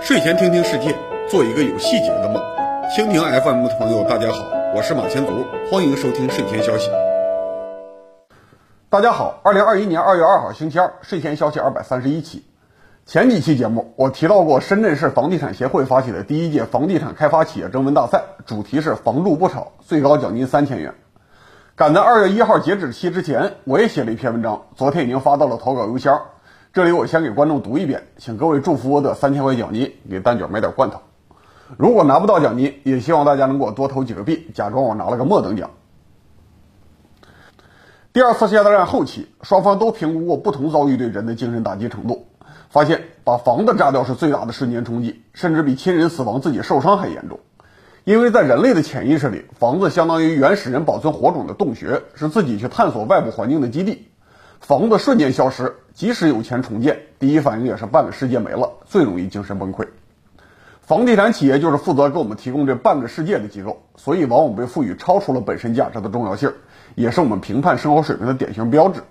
睡前听听世界，做一个有细节的梦。蜻蜓 FM 的朋友，大家好，我是马前卒，欢迎收听睡前消息。大家好，二零二一年二月二号星期二，睡前消息二百三十一期。前几期节目我提到过，深圳市房地产协会发起的第一届房地产开发企业征文大赛，主题是“房住不炒”，最高奖金三千元。赶在二月一号截止期之前，我也写了一篇文章，昨天已经发到了投稿邮箱。这里我先给观众读一遍，请各位祝福我得三千块奖金，给蛋卷买点罐头。如果拿不到奖金，也希望大家能给我多投几个币，假装我拿了个末等奖。第二次世界大战后期，双方都评估过不同遭遇对人的精神打击程度。发现把房子炸掉是最大的瞬间冲击，甚至比亲人死亡、自己受伤还严重。因为在人类的潜意识里，房子相当于原始人保存火种的洞穴，是自己去探索外部环境的基地。房子瞬间消失，即使有钱重建，第一反应也是半个世界没了，最容易精神崩溃。房地产企业就是负责给我们提供这半个世界的机构，所以往往被赋予超出了本身价值的重要性，也是我们评判生活水平的典型标志。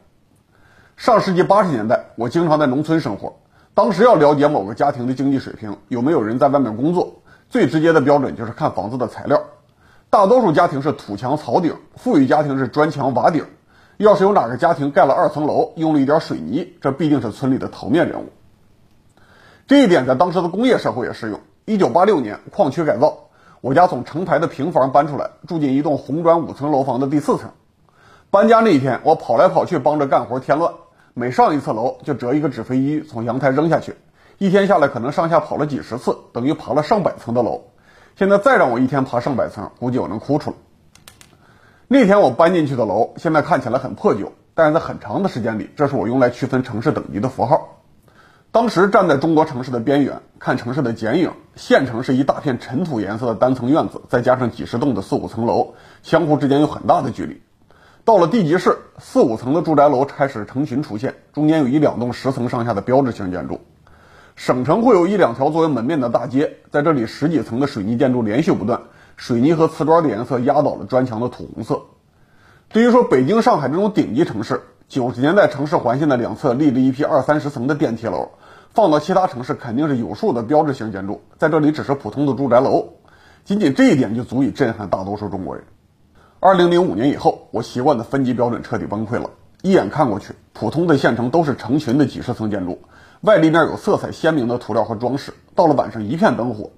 上世纪八十年代，我经常在农村生活。当时要了解某个家庭的经济水平，有没有人在外面工作，最直接的标准就是看房子的材料。大多数家庭是土墙草顶，富裕家庭是砖墙瓦顶。要是有哪个家庭盖了二层楼，用了一点水泥，这必定是村里的头面人物。这一点在当时的工业社会也适用。一九八六年，矿区改造，我家从成排的平房搬出来，住进一栋红砖五层楼房的第四层。搬家那一天，我跑来跑去帮着干活，添乱。每上一次楼就折一个纸飞机从阳台扔下去，一天下来可能上下跑了几十次，等于爬了上百层的楼。现在再让我一天爬上百层，估计我能哭出来。那天我搬进去的楼，现在看起来很破旧，但是在很长的时间里，这是我用来区分城市等级的符号。当时站在中国城市的边缘看城市的剪影，县城是一大片尘土颜色的单层院子，再加上几十栋的四五层楼，相互之间有很大的距离。到了地级市，四五层的住宅楼开始成群出现，中间有一两栋十层上下的标志性建筑。省城会有一两条作为门面的大街，在这里十几层的水泥建筑连续不断，水泥和瓷砖的颜色压倒了砖墙的土红色。对于说北京、上海这种顶级城市，九十年代城市环线的两侧立了一批二三十层的电梯楼，放到其他城市肯定是有数的标志性建筑，在这里只是普通的住宅楼，仅仅这一点就足以震撼大多数中国人。二零零五年以后，我习惯的分级标准彻底崩溃了。一眼看过去，普通的县城都是成群的几十层建筑，外立面有色彩鲜明的涂料和装饰。到了晚上，一片灯火。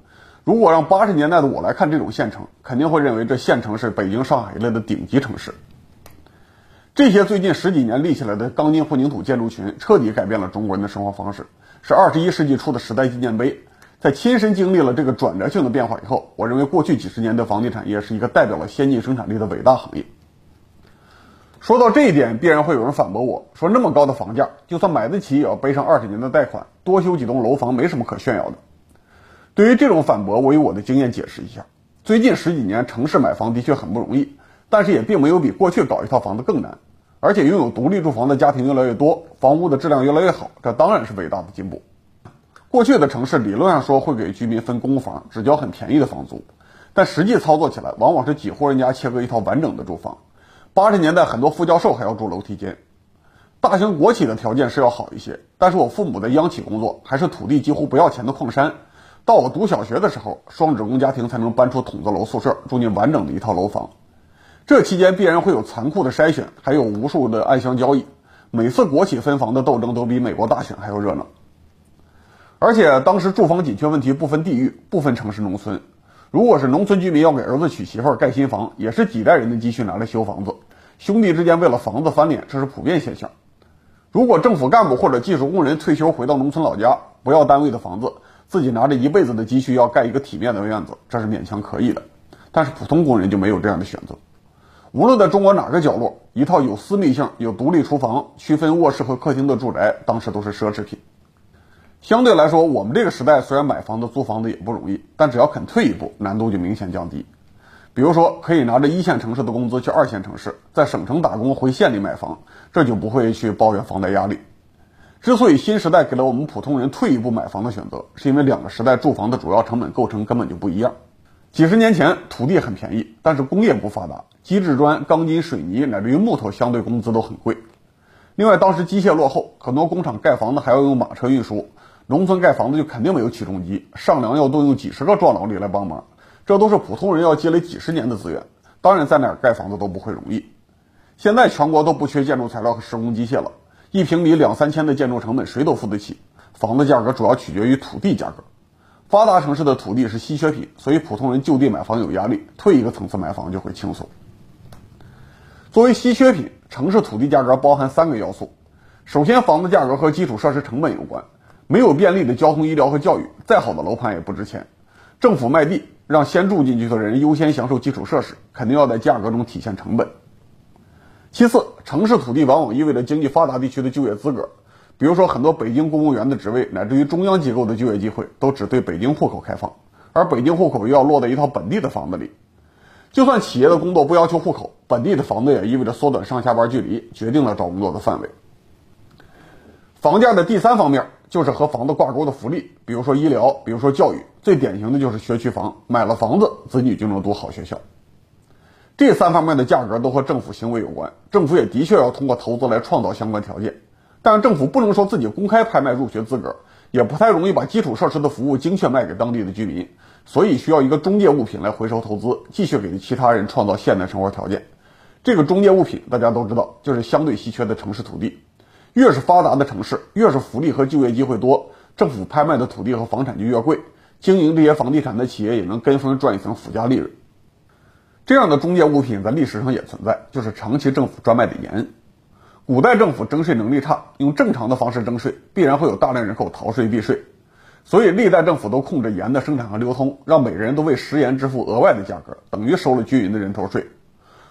如果让八十年代的我来看这种县城，肯定会认为这县城是北京、上海一类的顶级城市。这些最近十几年立起来的钢筋混凝土建筑群，彻底改变了中国人的生活方式，是二十一世纪初的时代纪念碑。在亲身经历了这个转折性的变化以后，我认为过去几十年的房地产业是一个代表了先进生产力的伟大行业。说到这一点，必然会有人反驳我说，那么高的房价，就算买得起，也要背上二十年的贷款，多修几栋楼房没什么可炫耀的。对于这种反驳，我以我的经验解释一下：最近十几年，城市买房的确很不容易，但是也并没有比过去搞一套房子更难。而且拥有独立住房的家庭越来越多，房屋的质量越来越好，这当然是伟大的进步。过去的城市理论上说会给居民分公房，只交很便宜的房租，但实际操作起来往往是几户人家切割一套完整的住房。八十年代很多副教授还要住楼梯间。大型国企的条件是要好一些，但是我父母在央企工作，还是土地几乎不要钱的矿山。到我读小学的时候，双职工家庭才能搬出筒子楼宿舍，住进完整的一套楼房。这期间必然会有残酷的筛选，还有无数的暗箱交易。每次国企分房的斗争都比美国大选还要热闹。而且当时住房紧缺问题不分地域、不分城市农村，如果是农村居民要给儿子娶媳妇盖新房，也是几代人的积蓄拿来修房子，兄弟之间为了房子翻脸，这是普遍现象。如果政府干部或者技术工人退休回到农村老家，不要单位的房子，自己拿着一辈子的积蓄要盖一个体面的院子，这是勉强可以的。但是普通工人就没有这样的选择。无论在中国哪个角落，一套有私密性、有独立厨房、区分卧室和客厅的住宅，当时都是奢侈品。相对来说，我们这个时代虽然买房子、租房子也不容易，但只要肯退一步，难度就明显降低。比如说，可以拿着一线城市的工资去二线城市，在省城打工回县里买房，这就不会去抱怨房贷压力。之所以新时代给了我们普通人退一步买房的选择，是因为两个时代住房的主要成本构成根本就不一样。几十年前，土地很便宜，但是工业不发达，机制砖、钢筋、水泥乃至于木头相对工资都很贵。另外，当时机械落后，很多工厂盖房子还要用马车运输，农村盖房子就肯定没有起重机，上梁要动用几十个壮劳力来帮忙，这都是普通人要积累几十年的资源，当然在哪儿盖房子都不会容易。现在全国都不缺建筑材料和施工机械了，一平米两三千的建筑成本谁都付得起。房子价格主要取决于土地价格，发达城市的土地是稀缺品，所以普通人就地买房有压力，退一个层次买房就会轻松。作为稀缺品，城市土地价格包含三个要素。首先，房子价格和基础设施成本有关，没有便利的交通、医疗和教育，再好的楼盘也不值钱。政府卖地让先住进去的人优先享受基础设施，肯定要在价格中体现成本。其次，城市土地往往意味着经济发达地区的就业资格，比如说很多北京公务员的职位，乃至于中央机构的就业机会，都只对北京户口开放，而北京户口又要落在一套本地的房子里。就算企业的工作不要求户口，本地的房子也意味着缩短上下班距离，决定了找工作的范围。房价的第三方面就是和房子挂钩的福利，比如说医疗，比如说教育，最典型的就是学区房，买了房子，子女就能读好学校。这三方面的价格都和政府行为有关，政府也的确要通过投资来创造相关条件，但政府不能说自己公开拍卖入学资格，也不太容易把基础设施的服务精确卖给当地的居民，所以需要一个中介物品来回收投资，继续给其他人创造现代生活条件。这个中介物品大家都知道，就是相对稀缺的城市土地。越是发达的城市，越是福利和就业机会多，政府拍卖的土地和房产就越贵，经营这些房地产的企业也能跟风赚一层附加利润。这样的中介物品在历史上也存在，就是长期政府专卖的盐。古代政府征税能力差，用正常的方式征税，必然会有大量人口逃税避税，所以历代政府都控制盐的生产和流通，让每个人都为食盐支付额外的价格，等于收了均匀的人头税。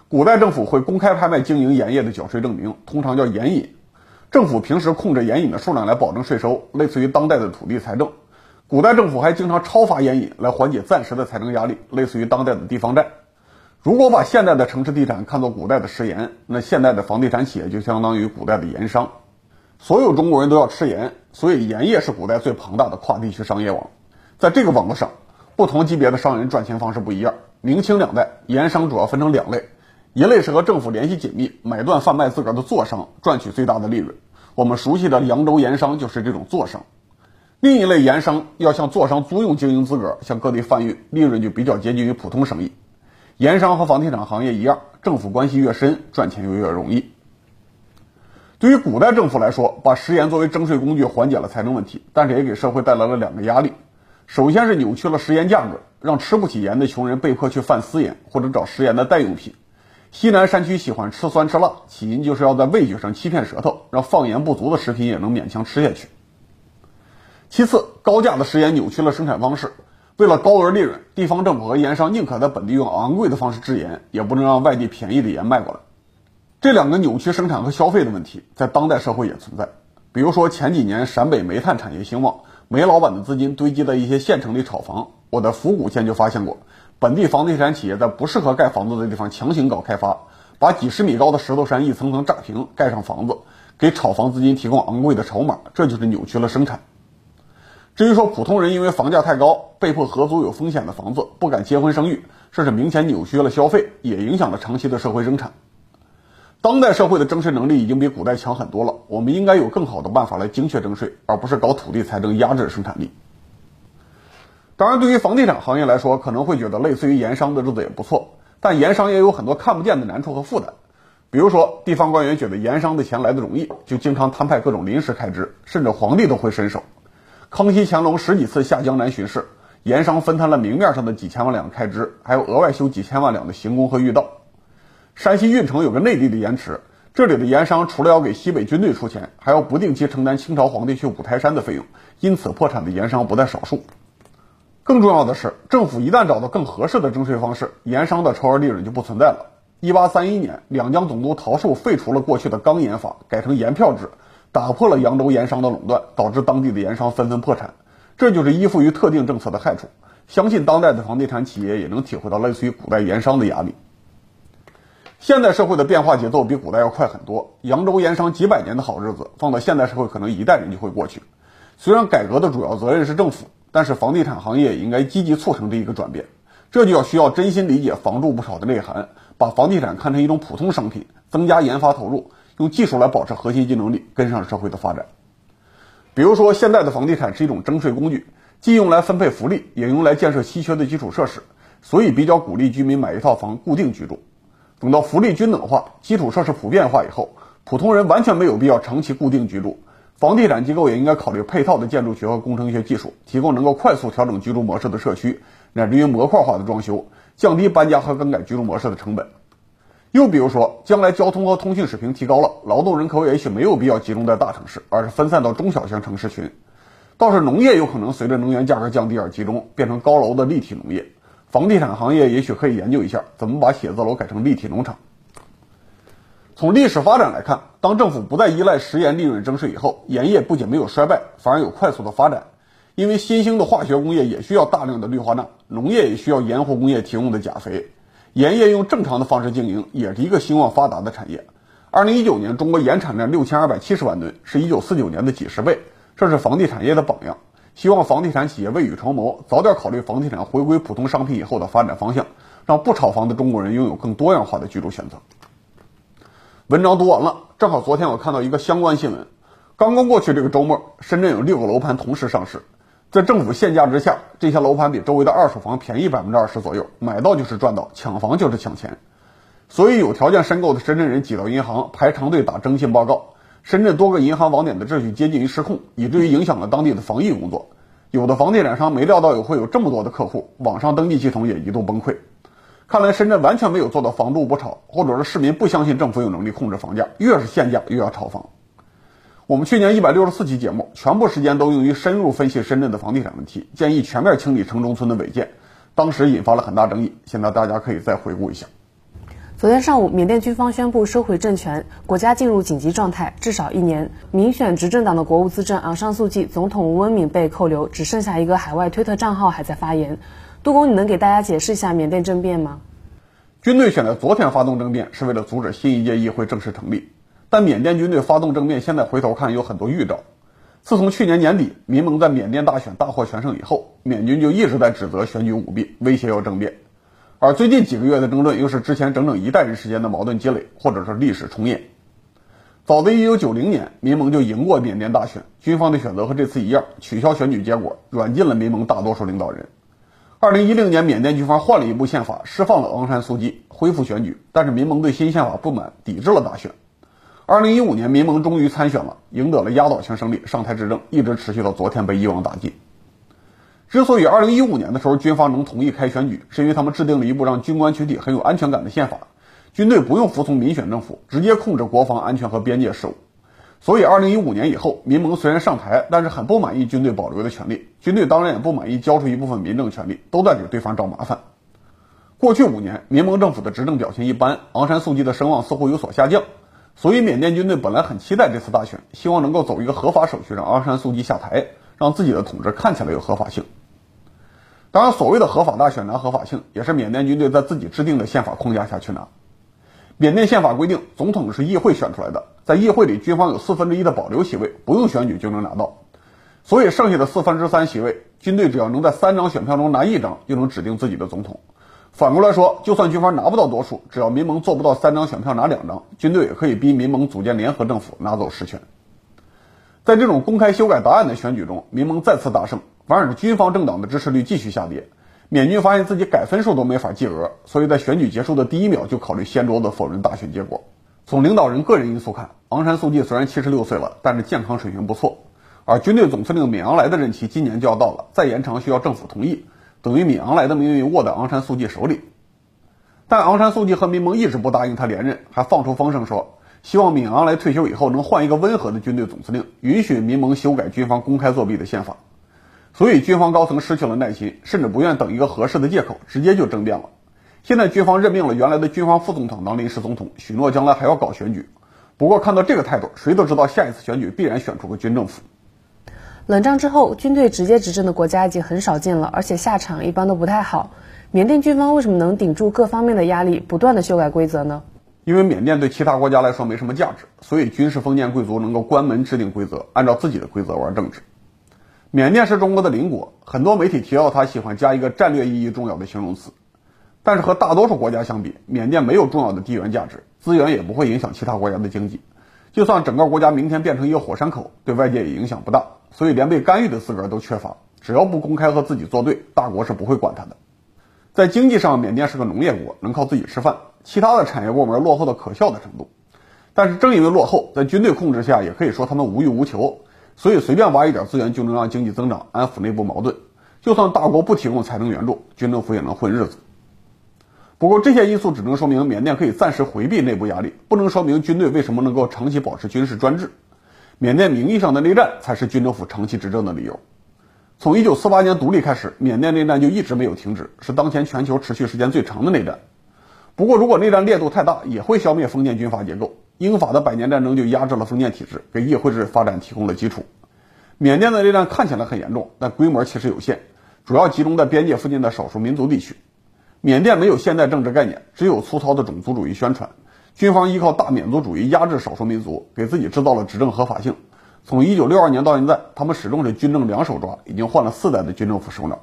古代政府会公开拍卖经营盐业的缴税证明，通常叫盐引。政府平时控制盐引的数量来保证税收，类似于当代的土地财政。古代政府还经常超发盐引来缓解暂时的财政压力，类似于当代的地方债。如果把现代的城市地产看作古代的食盐，那现代的房地产企业就相当于古代的盐商。所有中国人都要吃盐，所以盐业是古代最庞大的跨地区商业网。在这个网络上，不同级别的商人赚钱方式不一样。明清两代，盐商主要分成两类，一类是和政府联系紧密、买断贩卖资格的做商，赚取最大的利润。我们熟悉的扬州盐商就是这种做商。另一类盐商要向做商租用经营资格，向各地贩运，利润就比较接近于普通生意。盐商和房地产行业一样，政府关系越深，赚钱就越容易。对于古代政府来说，把食盐作为征税工具，缓解了财政问题，但是也给社会带来了两个压力。首先是扭曲了食盐价格，让吃不起盐的穷人被迫去贩私盐或者找食盐的代用品。西南山区喜欢吃酸吃辣，起因就是要在味觉上欺骗舌头，让放盐不足的食品也能勉强吃下去。其次，高价的食盐扭曲了生产方式。为了高额利润，地方政府和盐商宁可在本地用昂贵的方式制盐，也不能让外地便宜的盐卖过来。这两个扭曲生产和消费的问题，在当代社会也存在。比如说前几年陕北煤炭产业兴旺，煤老板的资金堆积在一些县城里炒房，我在府谷县就发现过，本地房地产企业在不适合盖房子的地方强行搞开发，把几十米高的石头山一层层炸平，盖上房子，给炒房资金提供昂贵的筹码，这就是扭曲了生产。至于说普通人因为房价太高，被迫合租有风险的房子，不敢结婚生育，这是明显扭曲了消费，也影响了长期的社会生产。当代社会的征税能力已经比古代强很多了，我们应该有更好的办法来精确征税，而不是搞土地财政压制生产力。当然，对于房地产行业来说，可能会觉得类似于盐商的日子也不错，但盐商也有很多看不见的难处和负担。比如说，地方官员觉得盐商的钱来的容易，就经常摊派各种临时开支，甚至皇帝都会伸手。康熙、乾隆十几次下江南巡视，盐商分摊了明面上的几千万两开支，还有额外修几千万两的行宫和御道。山西运城有个内地的盐池，这里的盐商除了要给西北军队出钱，还要不定期承担清朝皇帝去五台山的费用，因此破产的盐商不在少数。更重要的是，政府一旦找到更合适的征税方式，盐商的超额利润就不存在了。一八三一年，两江总督陶树废除了过去的钢盐法，改成盐票制。打破了扬州盐商的垄断，导致当地的盐商纷纷破产，这就是依附于特定政策的害处。相信当代的房地产企业也能体会到类似于古代盐商的压力。现代社会的变化节奏比古代要快很多，扬州盐商几百年的好日子，放到现代社会可能一代人就会过去。虽然改革的主要责任是政府，但是房地产行业应该积极促成这一个转变。这就要需要真心理解房住不炒的内涵，把房地产看成一种普通商品，增加研发投入。用技术来保持核心竞争力，跟上社会的发展。比如说，现在的房地产是一种征税工具，既用来分配福利，也用来建设稀缺的基础设施，所以比较鼓励居民买一套房固定居住。等到福利均等化、基础设施普遍化以后，普通人完全没有必要长期固定居住。房地产机构也应该考虑配套的建筑学和工程学技术，提供能够快速调整居住模式的社区，乃至于模块化的装修，降低搬家和更改居住模式的成本。又比如说，将来交通和通信水平提高了，劳动人口也许没有必要集中在大城市，而是分散到中小型城市群。倒是农业有可能随着能源价格降低而集中，变成高楼的立体农业。房地产行业也许可以研究一下，怎么把写字楼改成立体农场。从历史发展来看，当政府不再依赖食盐利润征税以后，盐业不仅没有衰败，反而有快速的发展。因为新兴的化学工业也需要大量的氯化钠，农业也需要盐湖工业提供的钾肥。盐业用正常的方式经营，也是一个兴旺发达的产业。二零一九年，中国盐产量六千二百七十万吨，是一九四九年的几十倍，这是房地产业的榜样。希望房地产企业未雨绸缪，早点考虑房地产回归普通商品以后的发展方向，让不炒房的中国人拥有更多样化的居住选择。文章读完了，正好昨天我看到一个相关新闻。刚刚过去这个周末，深圳有六个楼盘同时上市，在政府限价之下，这些楼盘比周围的二手房便宜百分之二十左右，买到就是赚到，抢房就是抢钱。所以有条件申购的深圳人挤到银行排长队打征信报告，深圳多个银行网点的秩序接近于失控，以至于影响了当地的防疫工作。有的房地产商没料到有会有这么多的客户，网上登记系统也一度崩溃。看来深圳完全没有做到房住不炒，或者是市民不相信政府有能力控制房价，越是限价越要炒房。我们去年一百六十四期节目，全部时间都用于深入分析深圳的房地产问题，建议全面清理城中村的违建，当时引发了很大争议。现在大家可以再回顾一下。昨天上午，缅甸军方宣布收回政权，国家进入紧急状态，至少一年。民选执政党的国务资政昂山素季总统吴文敏被扣留，只剩下一个海外推特账号还在发言。杜工，你能给大家解释一下缅甸政变吗？军队选择昨天发动政变，是为了阻止新一届议会正式成立。但缅甸军队发动政变，现在回头看有很多预兆。自从去年年底民盟在缅甸大选大获全胜以后，缅军就一直在指责选举舞弊，威胁要政变。而最近几个月的争论，又是之前整整一代人时间的矛盾积累，或者是历史重演。早在1990年，民盟就赢过缅甸大选，军方的选择和这次一样，取消选举结果，软禁了民盟大多数领导人。二零一六年，缅甸军方换了一部宪法，释放了昂山素季，恢复选举。但是民盟对新宪法不满，抵制了大选。二零一五年，民盟终于参选了，赢得了压倒性胜利，上台执政，一直持续到昨天被一网打尽。之所以二零一五年的时候军方能同意开选举，是因为他们制定了一部让军官群体很有安全感的宪法，军队不用服从民选政府，直接控制国防安全和边界事务。所以，二零一五年以后，民盟虽然上台，但是很不满意军队保留的权利。军队当然也不满意交出一部分民政权利，都在给对方找麻烦。过去五年，民盟政府的执政表现一般，昂山素季的声望似乎有所下降。所以，缅甸军队本来很期待这次大选，希望能够走一个合法手续，让昂山素季下台，让自己的统治看起来有合法性。当然，所谓的合法大选拿合法性，也是缅甸军队在自己制定的宪法框架下去拿。缅甸宪法规定，总统是议会选出来的，在议会里，军方有四分之一的保留席位，不用选举就能拿到。所以，剩下的四分之三席位，军队只要能在三张选票中拿一张，就能指定自己的总统。反过来说，就算军方拿不到多数，只要民盟做不到三张选票拿两张，军队也可以逼民盟组建联合政府，拿走实权。在这种公开修改答案的选举中，民盟再次大胜，反而是军方政党的支持率继续下跌。缅军发现自己改分数都没法计额，所以在选举结束的第一秒就考虑掀桌子否认大选结果。从领导人个人因素看，昂山素季虽然七十六岁了，但是健康水平不错。而军队总司令敏昂莱的任期今年就要到了，再延长需要政府同意，等于敏昂莱的命运握在昂山素季手里。但昂山素季和民盟一直不答应他连任，还放出风声说，希望敏昂莱退休以后能换一个温和的军队总司令，允许民盟修改军方公开作弊的宪法。所以军方高层失去了耐心，甚至不愿等一个合适的借口，直接就政变了。现在军方任命了原来的军方副总统当临时总统，许诺将来还要搞选举。不过看到这个态度，谁都知道下一次选举必然选出个军政府。冷战之后，军队直接执政的国家已经很少见了，而且下场一般都不太好。缅甸军方为什么能顶住各方面的压力，不断的修改规则呢？因为缅甸对其他国家来说没什么价值，所以军事封建贵族能够关门制定规则，按照自己的规则玩政治。缅甸是中国的邻国，很多媒体提到它喜欢加一个战略意义重要的形容词。但是和大多数国家相比，缅甸没有重要的地缘价值，资源也不会影响其他国家的经济。就算整个国家明天变成一个火山口，对外界也影响不大，所以连被干预的资格都缺乏。只要不公开和自己作对，大国是不会管他的。在经济上，缅甸是个农业国，能靠自己吃饭；其他的产业部门落后到可笑的程度。但是正因为落后，在军队控制下，也可以说他们无欲无求，所以随便挖一点资源就能让经济增长，安抚内部矛盾。就算大国不提供财政援助，军政府也能混日子。不过这些因素只能说明缅甸可以暂时回避内部压力，不能说明军队为什么能够长期保持军事专制。缅甸名义上的内战才是军政府长期执政的理由。从1948年独立开始，缅甸内战就一直没有停止，是当前全球持续时间最长的内战。不过，如果内战烈度太大，也会消灭封建军阀结构。英法的百年战争就压制了封建体制，给议会制发展提供了基础。缅甸的内战看起来很严重，但规模其实有限，主要集中在边界附近的少数民族地区。缅甸没有现代政治概念，只有粗糙的种族主义宣传。军方依靠大缅族主义压制少数民族，给自己制造了执政合法性。从1962年到现在，他们始终是军政两手抓，已经换了四代的军政府首脑。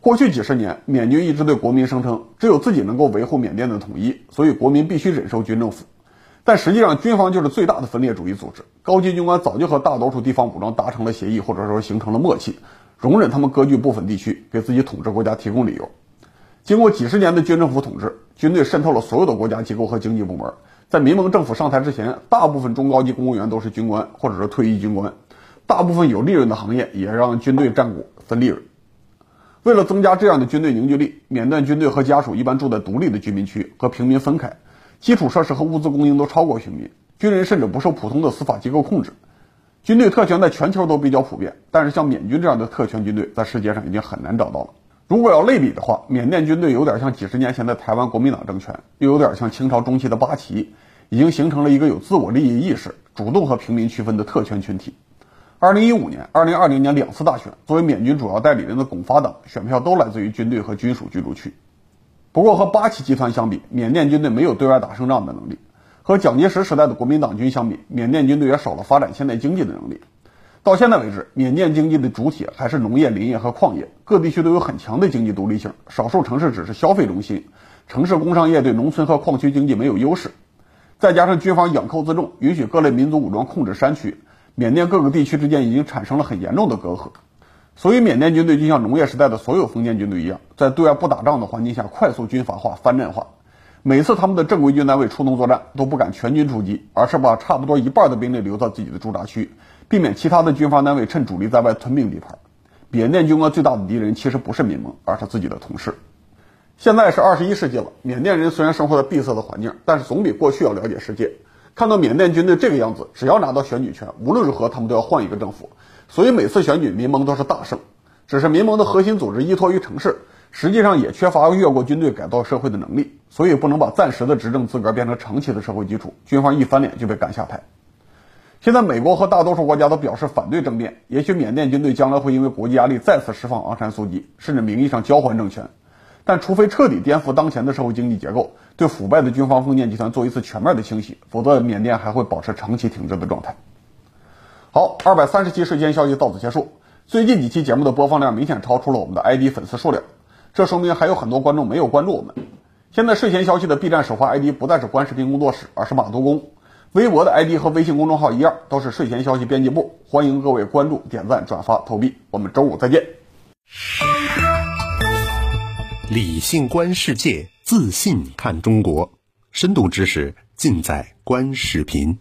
过去几十年，缅军一直对国民声称，只有自己能够维护缅甸的统一，所以国民必须忍受军政府。但实际上，军方就是最大的分裂主义组织。高级军官早就和大多数地方武装达成了协议，或者说形成了默契，容忍他们割据部分地区，给自己统治国家提供理由。经过几十年的军政府统治，军队渗透了所有的国家机构和经济部门。在民盟政府上台之前，大部分中高级公务员都是军官或者是退役军官。大部分有利润的行业也让军队占股分利润。为了增加这样的军队凝聚力，缅甸军队和家属一般住在独立的居民区，和平民分开。基础设施和物资供应都超过平民，军人甚至不受普通的司法机构控制。军队特权在全球都比较普遍，但是像缅军这样的特权军队，在世界上已经很难找到了。如果要类比的话，缅甸军队有点像几十年前的台湾国民党政权，又有点像清朝中期的八旗，已经形成了一个有自我利益意识、主动和平民区分的特权群体。二零一五年、二零二零年两次大选，作为缅军主要代理人的巩发党选票都来自于军队和军属居住区。不过和八旗集团相比，缅甸军队没有对外打胜仗的能力；和蒋介石时代的国民党军相比，缅甸军队也少了发展现代经济的能力。到现在为止，缅甸经济的主体还是农业、林业和矿业，各地区都有很强的经济独立性。少数城市只是消费中心，城市工商业对农村和矿区经济没有优势。再加上军方养寇自重，允许各类民族武装控制山区，缅甸各个地区之间已经产生了很严重的隔阂。所以，缅甸军队就像农业时代的所有封建军队一样，在对外不打仗的环境下快速军阀化、藩镇化。每次他们的正规军单位出动作战，都不敢全军出击，而是把差不多一半的兵力留在自己的驻扎区。避免其他的军方单位趁主力在外吞并地盘。缅甸军官最大的敌人其实不是民盟，而是自己的同事。现在是二十一世纪了，缅甸人虽然生活在闭塞的环境，但是总比过去要了解世界。看到缅甸军队这个样子，只要拿到选举权，无论如何他们都要换一个政府。所以每次选举，民盟都是大胜。只是民盟的核心组织依托于城市，实际上也缺乏越过军队改造社会的能力，所以不能把暂时的执政资格变成长期的社会基础。军方一翻脸就被赶下台。现在，美国和大多数国家都表示反对政变。也许缅甸军队将来会因为国际压力再次释放昂山素季，甚至名义上交还政权。但除非彻底颠覆当前的社会经济结构，对腐败的军方封建集团做一次全面的清洗，否则缅甸还会保持长期停滞的状态。好，二百三十期睡前消息到此结束。最近几期节目的播放量明显超出了我们的 ID 粉丝数量，这说明还有很多观众没有关注我们。现在睡前消息的 B 站首发 ID 不再是观视频工作室，而是马督工。微博的 ID 和微信公众号一样，都是睡前消息编辑部。欢迎各位关注、点赞、转发、投币。我们周五再见。理性观世界，自信看中国，深度知识尽在观视频。